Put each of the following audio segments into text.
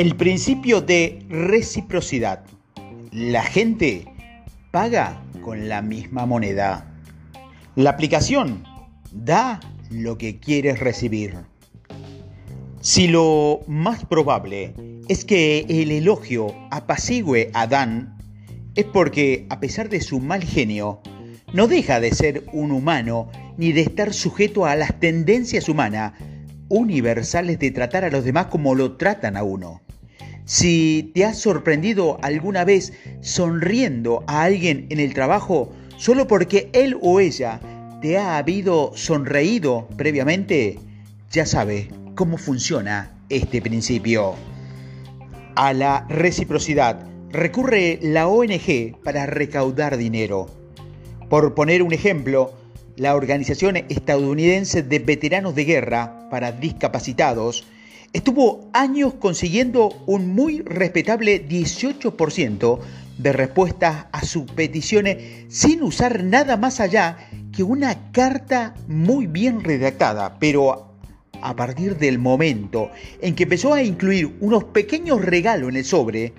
El principio de reciprocidad. La gente paga con la misma moneda. La aplicación da lo que quieres recibir. Si lo más probable es que el elogio apacigüe a Dan, es porque, a pesar de su mal genio, no deja de ser un humano ni de estar sujeto a las tendencias humanas universales de tratar a los demás como lo tratan a uno. Si te has sorprendido alguna vez sonriendo a alguien en el trabajo solo porque él o ella te ha habido sonreído previamente, ya sabes cómo funciona este principio. A la reciprocidad recurre la ONG para recaudar dinero. Por poner un ejemplo, la Organización Estadounidense de Veteranos de Guerra para Discapacitados estuvo años consiguiendo un muy respetable 18% de respuestas a sus peticiones sin usar nada más allá que una carta muy bien redactada, pero a partir del momento en que empezó a incluir unos pequeños regalos en el sobre,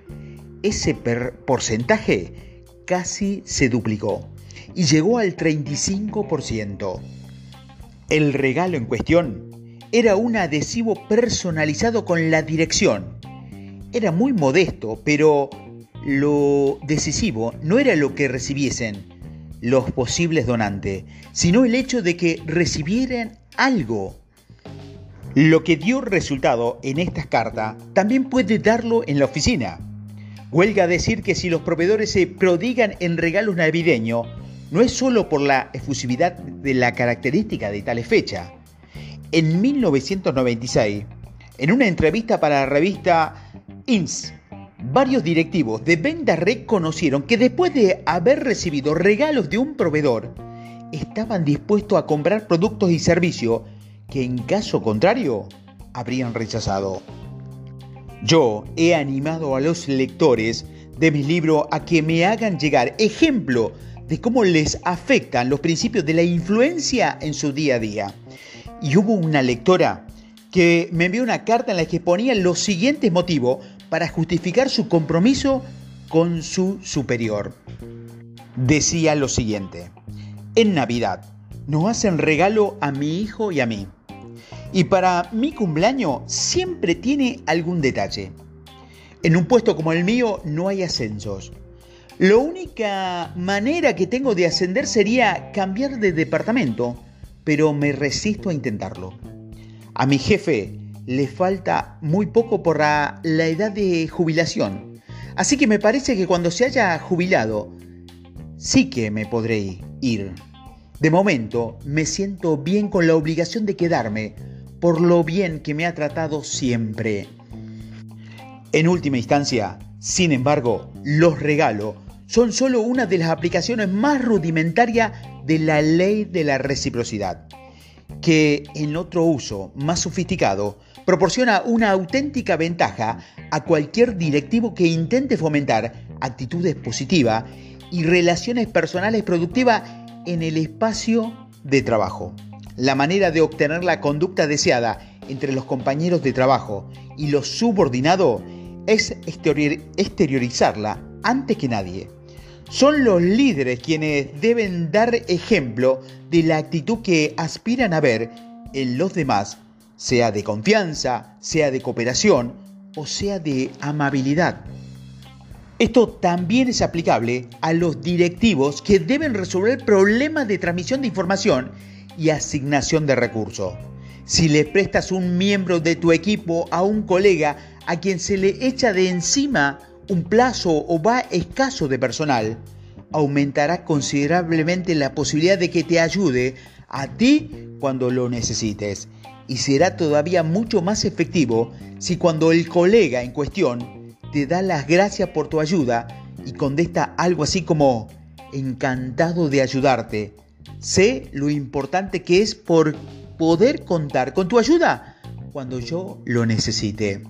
ese porcentaje casi se duplicó y llegó al 35%. El regalo en cuestión era un adhesivo personalizado con la dirección. Era muy modesto, pero lo decisivo no era lo que recibiesen los posibles donantes, sino el hecho de que recibieran algo. Lo que dio resultado en estas cartas también puede darlo en la oficina. Huelga decir que si los proveedores se prodigan en regalos navideños, no es solo por la efusividad de la característica de tal fecha. En 1996, en una entrevista para la revista INS, varios directivos de venta reconocieron que después de haber recibido regalos de un proveedor, estaban dispuestos a comprar productos y servicios que en caso contrario habrían rechazado. Yo he animado a los lectores de mi libro a que me hagan llegar ejemplo de cómo les afectan los principios de la influencia en su día a día. Y hubo una lectora que me envió una carta en la que ponía los siguientes motivos para justificar su compromiso con su superior. Decía lo siguiente, en Navidad nos hacen regalo a mi hijo y a mí. Y para mi cumpleaños siempre tiene algún detalle. En un puesto como el mío no hay ascensos. La única manera que tengo de ascender sería cambiar de departamento, pero me resisto a intentarlo. A mi jefe le falta muy poco por la, edad de jubilación, así que me parece que cuando se haya jubilado, sí que me podré ir. De momento, me siento bien con la obligación de quedarme por lo bien que me ha tratado siempre. En última instancia, sin embargo, los regalos son solo una de las aplicaciones más rudimentarias de la ley de la reciprocidad, que en otro uso más sofisticado proporciona una auténtica ventaja a cualquier directivo que intente fomentar actitudes positivas y relaciones personales productivas en el espacio de trabajo. La manera de obtener la conducta deseada entre los compañeros de trabajo y los subordinados es exteriorizarla antes que nadie. Son los líderes quienes deben dar ejemplo de la actitud que aspiran a ver en los demás, sea de confianza, sea de cooperación o sea de amabilidad. Esto también es aplicable a los directivos que deben resolver problemas de transmisión de información y asignación de recursos. Si le prestas un miembro de tu equipo a un colega a quien se le echa de encima un plazo o va escaso de personal, aumentará considerablemente la posibilidad de que te ayude a ti cuando lo necesites. Y será todavía mucho más efectivo si cuando el colega en cuestión te da las gracias por tu ayuda y contesta algo así como, encantado de ayudarte. Sé lo importante que es por poder contar con tu ayuda cuando yo lo necesite.